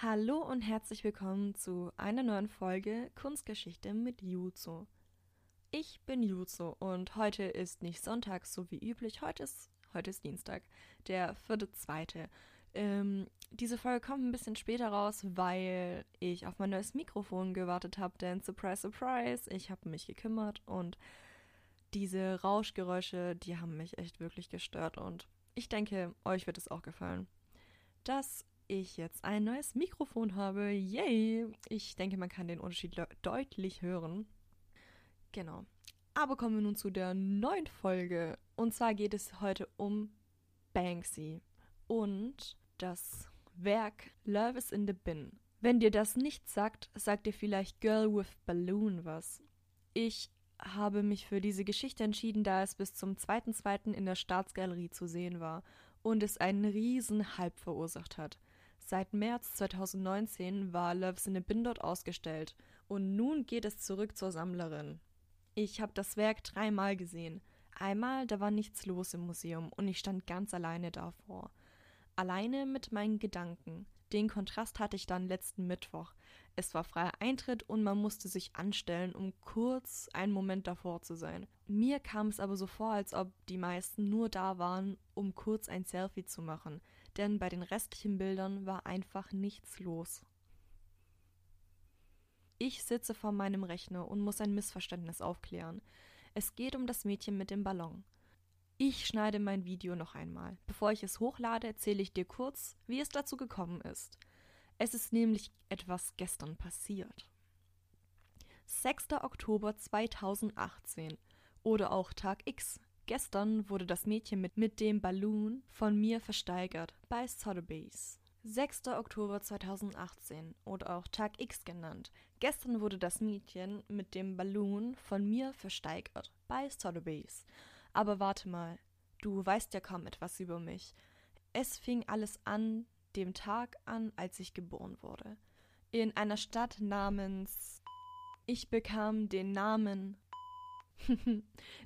Hallo und herzlich willkommen zu einer neuen Folge Kunstgeschichte mit Juzo. Ich bin Juzo und heute ist nicht Sonntag, so wie üblich. Heute ist, heute ist Dienstag, der vierte, zweite. Ähm, diese Folge kommt ein bisschen später raus, weil ich auf mein neues Mikrofon gewartet habe, denn surprise, surprise, ich habe mich gekümmert und diese Rauschgeräusche, die haben mich echt wirklich gestört und ich denke, euch wird es auch gefallen. Das ich jetzt ein neues Mikrofon habe. Yay! Ich denke, man kann den Unterschied deutlich hören. Genau. Aber kommen wir nun zu der neuen Folge. Und zwar geht es heute um Banksy und das Werk Love is in the Bin. Wenn dir das nicht sagt, sagt dir vielleicht Girl with Balloon was. Ich habe mich für diese Geschichte entschieden, da es bis zum 2.2. in der Staatsgalerie zu sehen war und es einen riesen Hype verursacht hat. Seit März 2019 war Loves in a Bin dort ausgestellt und nun geht es zurück zur Sammlerin. Ich habe das Werk dreimal gesehen. Einmal, da war nichts los im Museum und ich stand ganz alleine davor. Alleine mit meinen Gedanken. Den Kontrast hatte ich dann letzten Mittwoch. Es war freier Eintritt und man musste sich anstellen, um kurz einen Moment davor zu sein. Mir kam es aber so vor, als ob die meisten nur da waren, um kurz ein Selfie zu machen denn bei den restlichen Bildern war einfach nichts los. Ich sitze vor meinem Rechner und muss ein Missverständnis aufklären. Es geht um das Mädchen mit dem Ballon. Ich schneide mein Video noch einmal. Bevor ich es hochlade, erzähle ich dir kurz, wie es dazu gekommen ist. Es ist nämlich etwas gestern passiert. 6. Oktober 2018 oder auch Tag X Gestern wurde das Mädchen mit, mit dem Balloon von mir versteigert bei Sotheby's. 6. Oktober 2018 oder auch Tag X genannt. Gestern wurde das Mädchen mit dem Balloon von mir versteigert bei Sotheby's. Aber warte mal, du weißt ja kaum etwas über mich. Es fing alles an dem Tag an, als ich geboren wurde. In einer Stadt namens ich bekam den Namen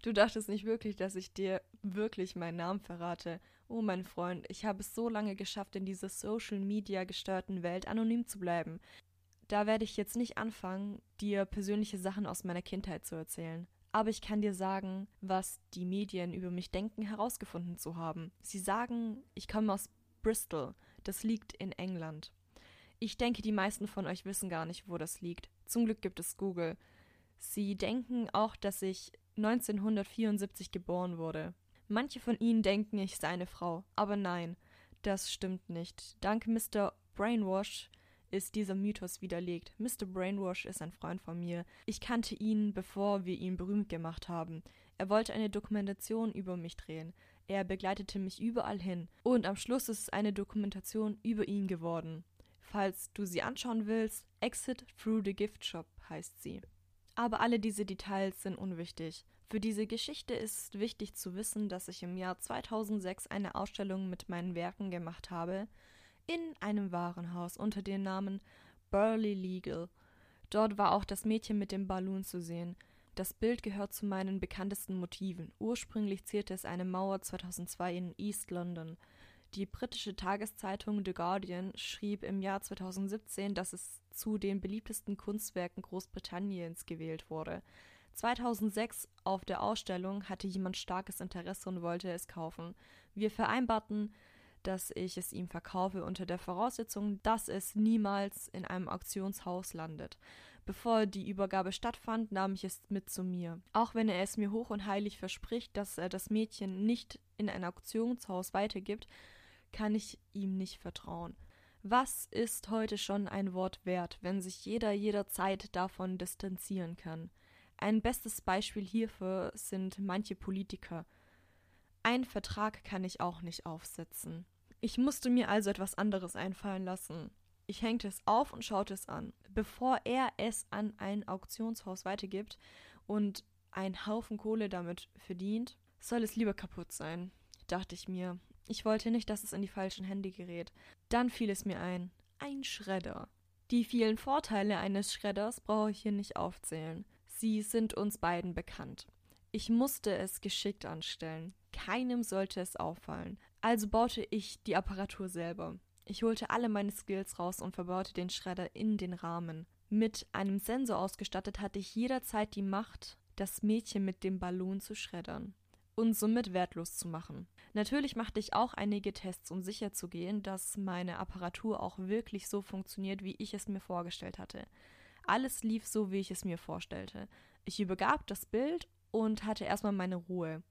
du dachtest nicht wirklich, dass ich dir wirklich meinen Namen verrate. Oh, mein Freund, ich habe es so lange geschafft, in dieser Social Media gestörten Welt anonym zu bleiben. Da werde ich jetzt nicht anfangen, dir persönliche Sachen aus meiner Kindheit zu erzählen. Aber ich kann dir sagen, was die Medien über mich denken, herausgefunden zu haben. Sie sagen, ich komme aus Bristol. Das liegt in England. Ich denke, die meisten von euch wissen gar nicht, wo das liegt. Zum Glück gibt es Google. Sie denken auch, dass ich 1974 geboren wurde. Manche von ihnen denken, ich sei eine Frau, aber nein, das stimmt nicht. Dank Mr. Brainwash ist dieser Mythos widerlegt. Mr. Brainwash ist ein Freund von mir. Ich kannte ihn, bevor wir ihn berühmt gemacht haben. Er wollte eine Dokumentation über mich drehen. Er begleitete mich überall hin. Und am Schluss ist es eine Dokumentation über ihn geworden. Falls du sie anschauen willst, Exit Through the Gift Shop heißt sie. Aber alle diese Details sind unwichtig. Für diese Geschichte ist wichtig zu wissen, dass ich im Jahr 2006 eine Ausstellung mit meinen Werken gemacht habe in einem Warenhaus unter dem Namen Burley Legal. Dort war auch das Mädchen mit dem Ballon zu sehen. Das Bild gehört zu meinen bekanntesten Motiven. Ursprünglich zierte es eine Mauer 2002 in East London. Die britische Tageszeitung The Guardian schrieb im Jahr 2017, dass es zu den beliebtesten Kunstwerken Großbritanniens gewählt wurde. 2006 auf der Ausstellung hatte jemand starkes Interesse und wollte es kaufen. Wir vereinbarten, dass ich es ihm verkaufe unter der Voraussetzung, dass es niemals in einem Auktionshaus landet. Bevor die Übergabe stattfand, nahm ich es mit zu mir. Auch wenn er es mir hoch und heilig verspricht, dass er das Mädchen nicht in ein Auktionshaus weitergibt, kann ich ihm nicht vertrauen. Was ist heute schon ein Wort wert, wenn sich jeder jederzeit davon distanzieren kann? Ein bestes Beispiel hierfür sind manche Politiker. Einen Vertrag kann ich auch nicht aufsetzen. Ich musste mir also etwas anderes einfallen lassen. Ich hängte es auf und schaute es an. Bevor er es an ein Auktionshaus weitergibt und einen Haufen Kohle damit verdient, soll es lieber kaputt sein, dachte ich mir. Ich wollte nicht, dass es in die falschen Hände gerät. Dann fiel es mir ein. Ein Schredder. Die vielen Vorteile eines Schredders brauche ich hier nicht aufzählen. Sie sind uns beiden bekannt. Ich musste es geschickt anstellen. Keinem sollte es auffallen. Also baute ich die Apparatur selber. Ich holte alle meine Skills raus und verbaute den Schredder in den Rahmen. Mit einem Sensor ausgestattet hatte ich jederzeit die Macht, das Mädchen mit dem Ballon zu schreddern und somit wertlos zu machen. Natürlich machte ich auch einige Tests, um sicherzugehen, dass meine Apparatur auch wirklich so funktioniert, wie ich es mir vorgestellt hatte. Alles lief so, wie ich es mir vorstellte. Ich übergab das Bild und hatte erstmal meine Ruhe.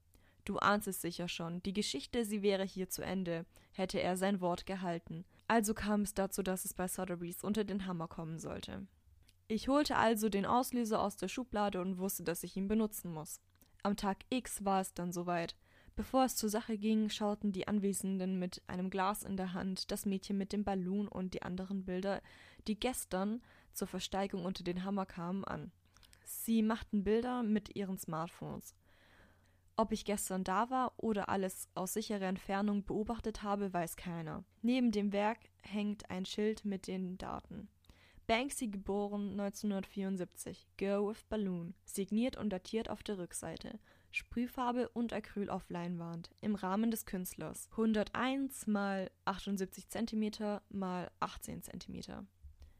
Du ahnst es sicher schon, die Geschichte, sie wäre hier zu Ende, hätte er sein Wort gehalten. Also kam es dazu, dass es bei Sotheby's unter den Hammer kommen sollte. Ich holte also den Auslöser aus der Schublade und wusste, dass ich ihn benutzen muss. Am Tag X war es dann soweit. Bevor es zur Sache ging, schauten die Anwesenden mit einem Glas in der Hand das Mädchen mit dem Ballon und die anderen Bilder, die gestern zur Versteigerung unter den Hammer kamen, an. Sie machten Bilder mit ihren Smartphones. Ob ich gestern da war oder alles aus sicherer Entfernung beobachtet habe, weiß keiner. Neben dem Werk hängt ein Schild mit den Daten. Banksy geboren 1974, Girl with Balloon, signiert und datiert auf der Rückseite. Sprühfarbe und Acryl auf Leinwand im Rahmen des Künstlers 101 x 78 cm x 18 cm.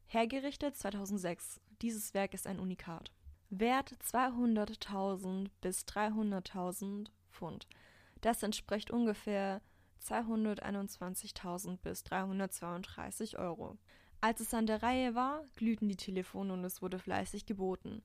Hergerichtet 2006. Dieses Werk ist ein Unikat. Wert 200.000 bis 300.000 Pfund. Das entspricht ungefähr 221.000 bis 332 Euro. Als es an der Reihe war, glühten die Telefone und es wurde fleißig geboten.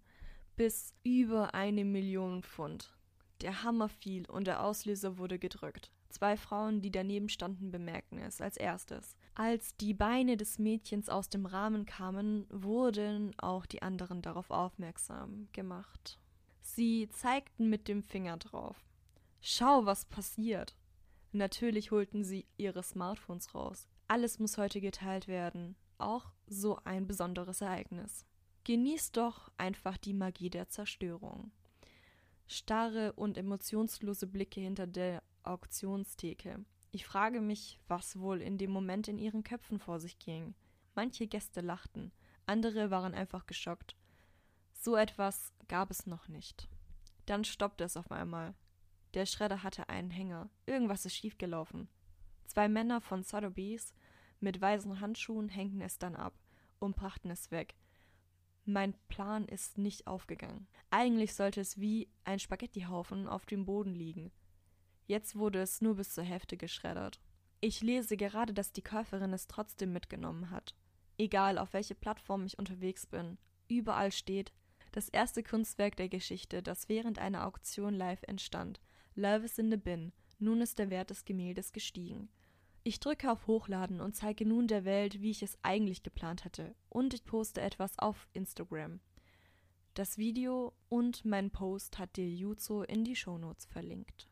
Bis über eine Million Pfund. Der Hammer fiel und der Auslöser wurde gedrückt. Zwei Frauen, die daneben standen, bemerkten es als erstes. Als die Beine des Mädchens aus dem Rahmen kamen, wurden auch die anderen darauf aufmerksam gemacht. Sie zeigten mit dem Finger drauf. Schau, was passiert. Natürlich holten sie ihre Smartphones raus. Alles muss heute geteilt werden auch so ein besonderes Ereignis. Genießt doch einfach die Magie der Zerstörung. Starre und emotionslose Blicke hinter der Auktionstheke. Ich frage mich, was wohl in dem Moment in ihren Köpfen vor sich ging. Manche Gäste lachten, andere waren einfach geschockt. So etwas gab es noch nicht. Dann stoppte es auf einmal. Der Schredder hatte einen Hänger. Irgendwas ist schiefgelaufen. Zwei Männer von Sotheby's mit weißen Handschuhen hängten es dann ab und brachten es weg. Mein Plan ist nicht aufgegangen. Eigentlich sollte es wie ein Spaghettihaufen auf dem Boden liegen. Jetzt wurde es nur bis zur Hälfte geschreddert. Ich lese gerade, dass die Käuferin es trotzdem mitgenommen hat. Egal auf welche Plattform ich unterwegs bin, überall steht das erste Kunstwerk der Geschichte, das während einer Auktion live entstand. Love is in the bin. Nun ist der Wert des Gemäldes gestiegen. Ich drücke auf Hochladen und zeige nun der Welt, wie ich es eigentlich geplant hatte. Und ich poste etwas auf Instagram. Das Video und mein Post hat dir Juzo in die Shownotes verlinkt.